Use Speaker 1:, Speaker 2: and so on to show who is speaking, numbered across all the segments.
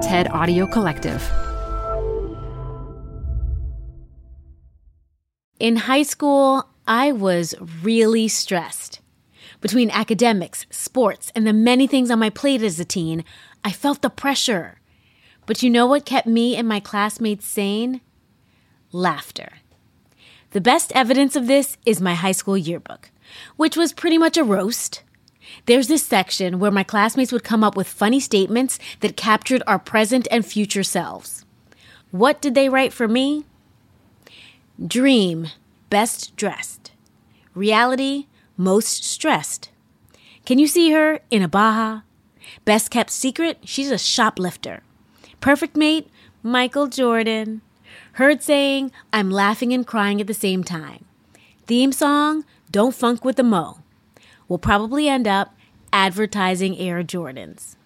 Speaker 1: TED Audio Collective.
Speaker 2: In high school, I was really stressed. Between academics, sports, and the many things on my plate as a teen, I felt the pressure. But you know what kept me and my classmates sane? Laughter. The best evidence of this is my high school yearbook, which was pretty much a roast. There's this section where my classmates would come up with funny statements that captured our present and future selves. What did they write for me? Dream, best dressed. Reality, most stressed. Can you see her in a Baja? Best kept secret, she's a shoplifter. Perfect mate, Michael Jordan. Heard saying, I'm laughing and crying at the same time. Theme song, Don't Funk with the Mo. Will probably end up advertising Air Jordans.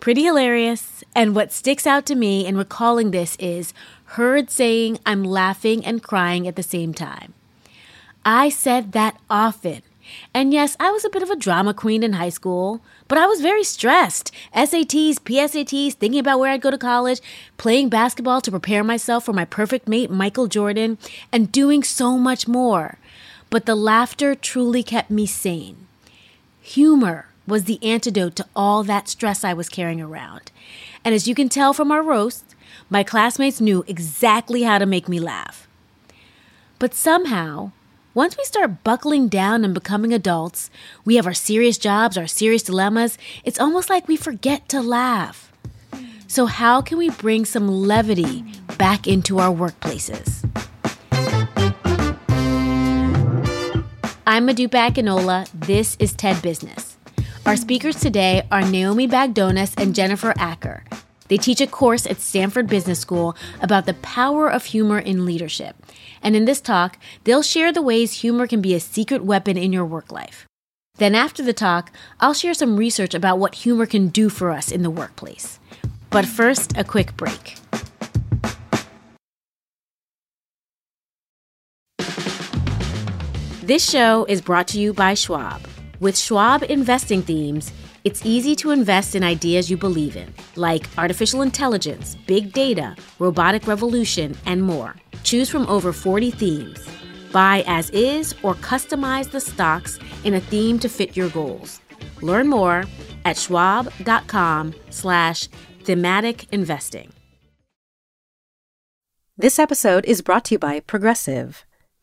Speaker 2: Pretty hilarious, and what sticks out to me in recalling this is heard saying, I'm laughing and crying at the same time. I said that often. And yes, I was a bit of a drama queen in high school, but I was very stressed. SATs, PSATs, thinking about where I'd go to college, playing basketball to prepare myself for my perfect mate, Michael Jordan, and doing so much more. But the laughter truly kept me sane. Humor was the antidote to all that stress I was carrying around. And as you can tell from our roast, my classmates knew exactly how to make me laugh. But somehow, once we start buckling down and becoming adults, we have our serious jobs, our serious dilemmas, it's almost like we forget to laugh. So, how can we bring some levity back into our workplaces? I'm Modupe Akinola. This is TED Business. Our speakers today are Naomi Bagdonas and Jennifer Aaker. They teach a course at Stanford Business School about the power of humor in leadership. And in this talk, they'll share the ways humor can be a secret weapon in your work life. Then, after the talk, I'll share some research about what humor can do for us in the workplace. But first, a quick break. This show is brought to you by Schwab. With Schwab investing themes, it's easy to invest in ideas you believe in, like artificial intelligence, big data, robotic revolution, and more. Choose from over 40 themes. Buy as is or customize the stocks in a theme to fit your goals. Learn more at schwab.com slash thematic investing.
Speaker 3: This episode is brought to you by Progressive.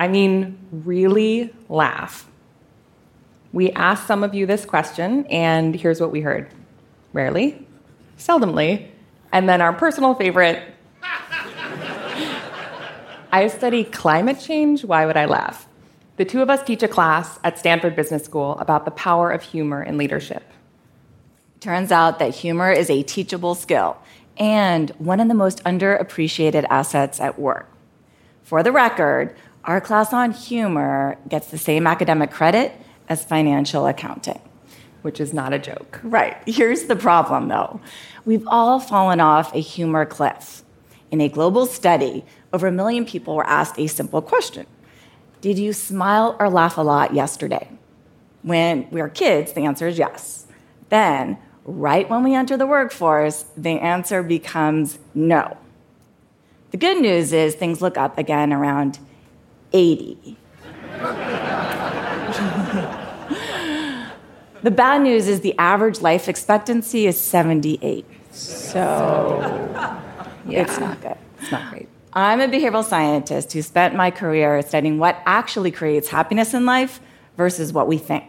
Speaker 4: I mean, really laugh. We asked some of you this question, and here's what we heard rarely, seldomly, and then our personal favorite I study climate change. Why would I laugh? The two of us teach a class at Stanford Business School about the power of humor in leadership.
Speaker 5: Turns out that humor is a teachable skill and one of the most underappreciated assets at work. For the record, our class on humor gets the same academic credit as financial accounting.
Speaker 4: Which is not a joke.
Speaker 5: Right. Here's the problem, though. We've all fallen off a humor cliff. In a global study, over a million people were asked a simple question Did you smile or laugh a lot yesterday? When we are kids, the answer is yes. Then, right when we enter the workforce, the answer becomes no. The good news is things look up again around 80. The bad news is the average life expectancy is 78. So yeah. it's not good.
Speaker 4: It's not great.
Speaker 5: I'm a behavioral scientist who spent my career studying what actually creates happiness in life versus what we think.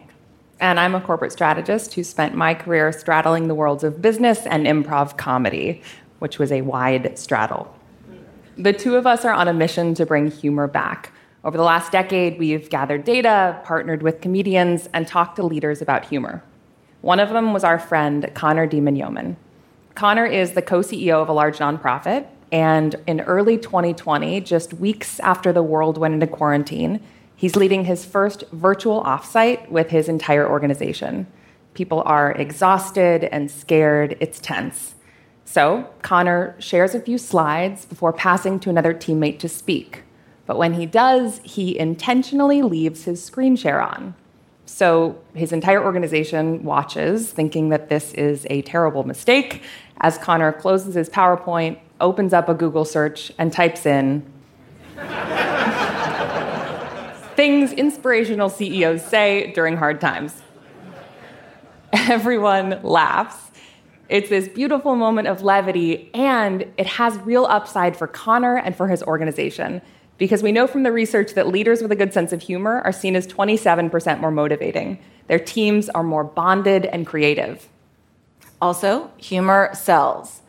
Speaker 4: And I'm a corporate strategist who spent my career straddling the worlds of business and improv comedy, which was a wide straddle. The two of us are on a mission to bring humor back. Over the last decade, we've gathered data, partnered with comedians, and talked to leaders about humor. One of them was our friend, Connor Diemand-Yauman. Connor is the co CEO of a large nonprofit, and in early 2020, just weeks after the world went into quarantine, he's leading his first virtual offsite with his entire organization. People are exhausted and scared, it's tense. So, Connor shares a few slides before passing to another teammate to speak. But when he does, he intentionally leaves his screen share on. So his entire organization watches, thinking that this is a terrible mistake, as Connor closes his PowerPoint, opens up a Google search, and types in things inspirational CEOs say during hard times. Everyone laughs. It's this beautiful moment of levity, and it has real upside for Connor and for his organization because we know from the research that leaders with a good sense of humor are seen as 27% more motivating. Their teams are more bonded and creative.
Speaker 5: Also, humor sells.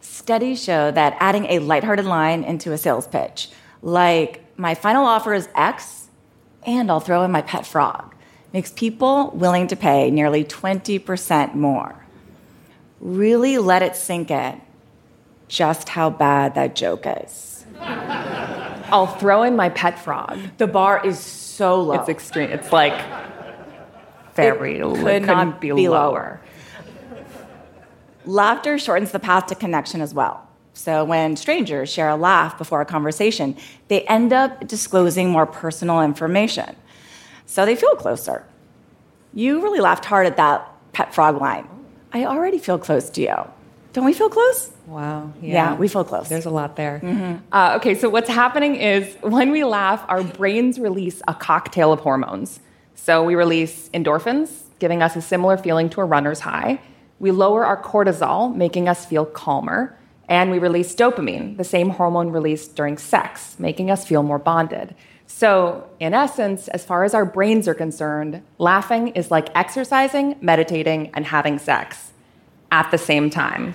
Speaker 5: Studies show that adding a lighthearted line into a sales pitch, like, my final offer is X, and I'll throw in my pet frog, makes people willing to pay nearly 20% more. Really let it sink in just how bad that joke is.
Speaker 4: I'll throw in my pet frog.
Speaker 5: The bar is so low.
Speaker 4: It's extreme. It's like very
Speaker 5: it could not be, be lower. lower. Laughter shortens the path to connection as well. So when strangers share a laugh before a conversation, they end up disclosing more personal information. So they feel closer. You really laughed hard at that pet frog line. I already feel close to you. Don't we feel close?
Speaker 4: Wow.
Speaker 5: Yeah, yeah we feel close.
Speaker 4: There's a lot there. Mm-hmm. Uh, okay, so what's happening is when we laugh, our brains release a cocktail of hormones. So we release endorphins, giving us a similar feeling to a runner's high. We lower our cortisol, making us feel calmer. And we release dopamine, the same hormone released during sex, making us feel more bonded. So, in essence, as far as our brains are concerned, laughing is like exercising, meditating, and having sex at the same time.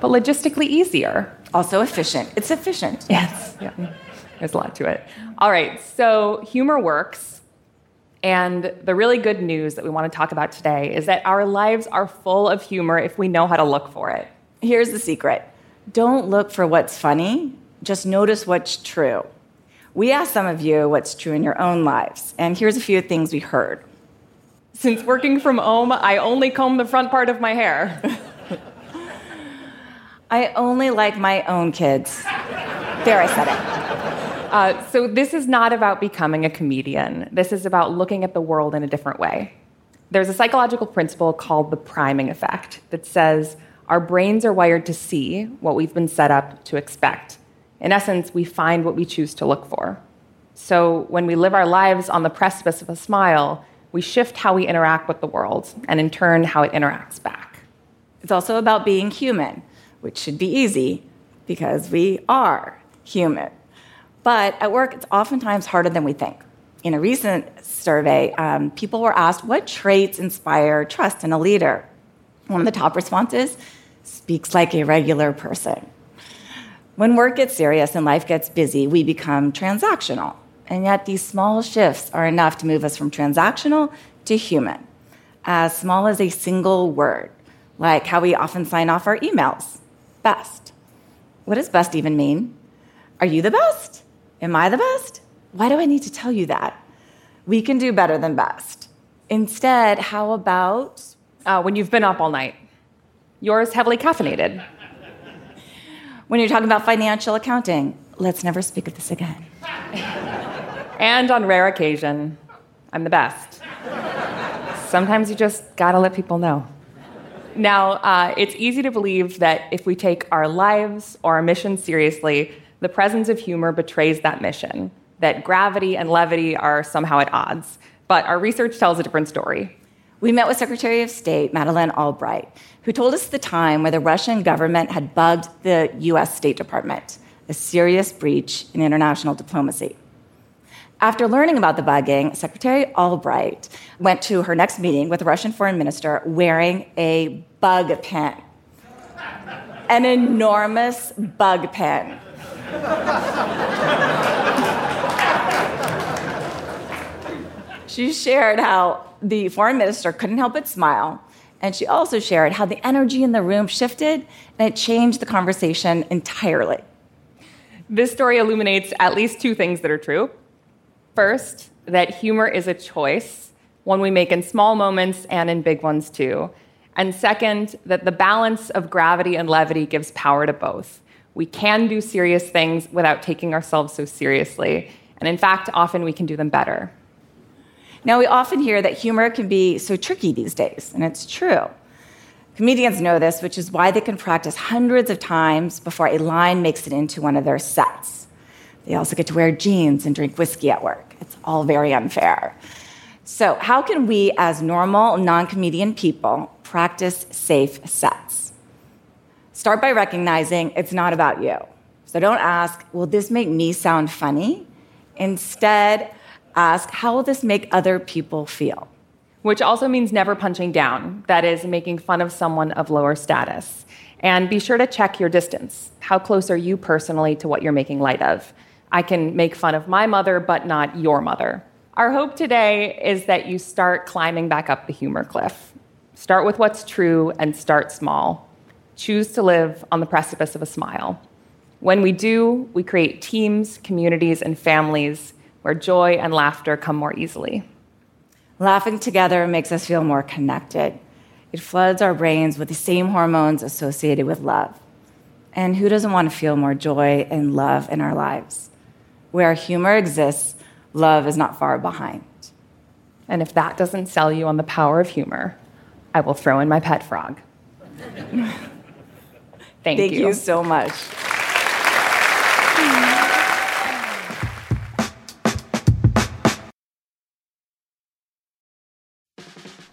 Speaker 4: but logistically easier.
Speaker 5: Also efficient. It's efficient.
Speaker 4: Yes. Yeah. There's a lot to it. All right, so humor works. And the really good news that we want to talk about today is that our lives are full of humor if we know how to look for it.
Speaker 5: Here's the secret don't look for what's funny, just notice what's true. We asked some of you what's true in your own lives, and here's a few things we heard.
Speaker 4: Since working from home, I only comb the front part of my hair.
Speaker 5: I only like my own kids. There, I said it.
Speaker 4: Uh, so, this is not about becoming a comedian. This is about looking at the world in a different way. There's a psychological principle called the priming effect that says our brains are wired to see what we've been set up to expect. In essence, we find what we choose to look for. So, when we live our lives on the precipice of a smile, we shift how we interact with the world, and in turn, how it interacts back.
Speaker 5: It's also about being human, which should be easy because we are human. But at work, it's oftentimes harder than we think. In a recent survey, um, people were asked what traits inspire trust in a leader. One of the top responses speaks like a regular person. When work gets serious and life gets busy, we become transactional. And yet, these small shifts are enough to move us from transactional to human, as small as a single word, like how we often sign off our emails best. What does best even mean? Are you the best? Am I the best? Why do I need to tell you that? We can do better than best. Instead, how about
Speaker 4: uh, when you've been up all night? Yours heavily caffeinated.
Speaker 5: When you're talking about financial accounting, let's never speak of this again.
Speaker 4: And on rare occasion, I'm the best. Sometimes you just gotta let people know. Now, uh, it's easy to believe that if we take our lives or our mission seriously, the presence of humor betrays that mission, that gravity and levity are somehow at odds. But our research tells a different story.
Speaker 5: We met with Secretary of State Madeleine Albright, who told us the time where the Russian government had bugged the US State Department, a serious breach in international diplomacy. After learning about the bugging, Secretary Albright went to her next meeting with the Russian foreign minister wearing a bug pin. An enormous bug pin. she shared how the foreign minister couldn't help but smile. And she also shared how the energy in the room shifted and it changed the conversation entirely.
Speaker 4: This story illuminates at least two things that are true. First, that humor is a choice, one we make in small moments and in big ones too. And second, that the balance of gravity and levity gives power to both. We can do serious things without taking ourselves so seriously. And in fact, often we can do them better.
Speaker 5: Now, we often hear that humor can be so tricky these days, and it's true. Comedians know this, which is why they can practice hundreds of times before a line makes it into one of their sets. They also get to wear jeans and drink whiskey at work. It's all very unfair. So, how can we, as normal, non comedian people, practice safe sets? Start by recognizing it's not about you. So, don't ask, will this make me sound funny? Instead, ask, how will this make other people feel?
Speaker 4: Which also means never punching down, that is, making fun of someone of lower status. And be sure to check your distance. How close are you personally to what you're making light of? I can make fun of my mother, but not your mother. Our hope today is that you start climbing back up the humor cliff. Start with what's true and start small. Choose to live on the precipice of a smile. When we do, we create teams, communities, and families where joy and laughter come more easily.
Speaker 5: Laughing together makes us feel more connected. It floods our brains with the same hormones associated with love. And who doesn't want to feel more joy and love in our lives? Where humor exists, love is not far behind.
Speaker 4: And if that doesn't sell you on the power of humor, I will throw in my pet frog. Thank,
Speaker 5: Thank
Speaker 4: you.
Speaker 5: you so much.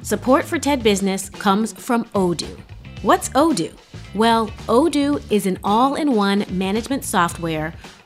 Speaker 2: Support for TED Business comes from Odoo. What's Odoo? Well, Odoo is an all in one management software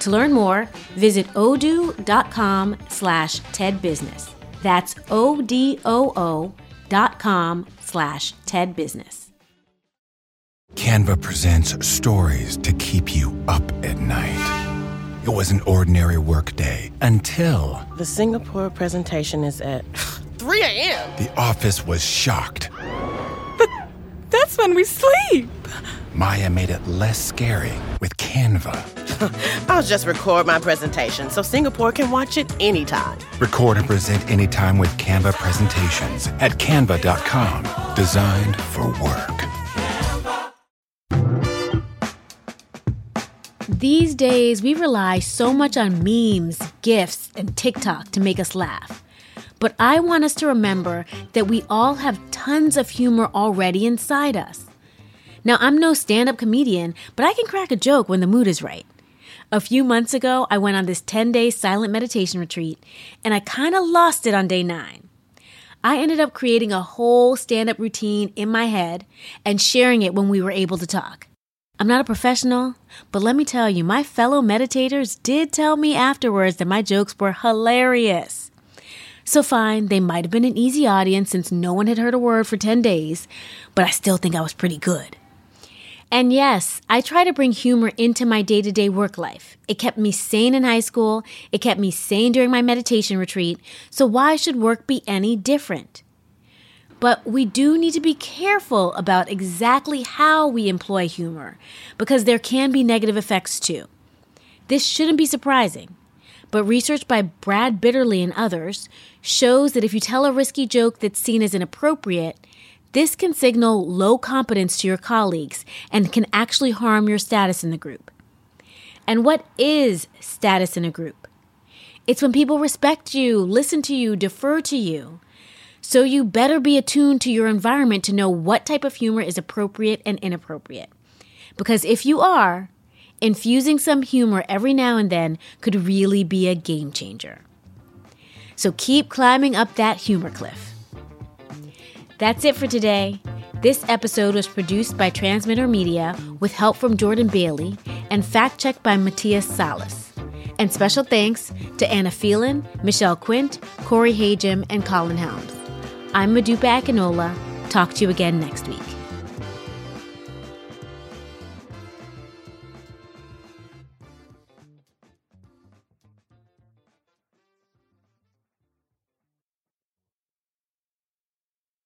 Speaker 2: To learn more, visit odoo.com slash tedbusiness. That's O-D-O-O dot com slash tedbusiness.
Speaker 1: Canva presents stories to keep you up at night. It was an ordinary workday until
Speaker 6: The Singapore presentation is at 3 a.m.
Speaker 1: the office was shocked.
Speaker 6: That's when we sleep.
Speaker 1: Maya made it less scary with Canva.
Speaker 6: I'll just record my presentation so Singapore can watch it anytime.
Speaker 1: Record and present anytime with Canva presentations at canva.com. Designed for work.
Speaker 2: These days, we rely so much on memes, GIFs, and TikTok to make us laugh. But I want us to remember that we all have tons of humor already inside us. Now, I'm no stand up comedian, but I can crack a joke when the mood is right. A few months ago, I went on this 10 day silent meditation retreat, and I kind of lost it on day nine. I ended up creating a whole stand up routine in my head and sharing it when we were able to talk. I'm not a professional, but let me tell you, my fellow meditators did tell me afterwards that my jokes were hilarious. So, fine, they might have been an easy audience since no one had heard a word for 10 days, but I still think I was pretty good. And yes, I try to bring humor into my day to day work life. It kept me sane in high school, it kept me sane during my meditation retreat, so why should work be any different? But we do need to be careful about exactly how we employ humor, because there can be negative effects too. This shouldn't be surprising, but research by Brad Bitterly and others shows that if you tell a risky joke that's seen as inappropriate, This can signal low competence to your colleagues and can actually harm your status in the group. And what is status in a group? It's when people respect you, listen to you, defer to you. So you better be attuned to your environment to know what type of humor is appropriate and inappropriate. Because if you are, infusing some humor every now and then could really be a game changer. So keep climbing up that humor cliff. That's it for today. This episode was produced by Transmitter Media with help from Jordan Bailey and fact checked by Matthias Salas. And special thanks to Anna Phelan, Michelle Quint, Corey Hajim, and Colin Helms. I'm Modupe Akinola. Talk to you again next week.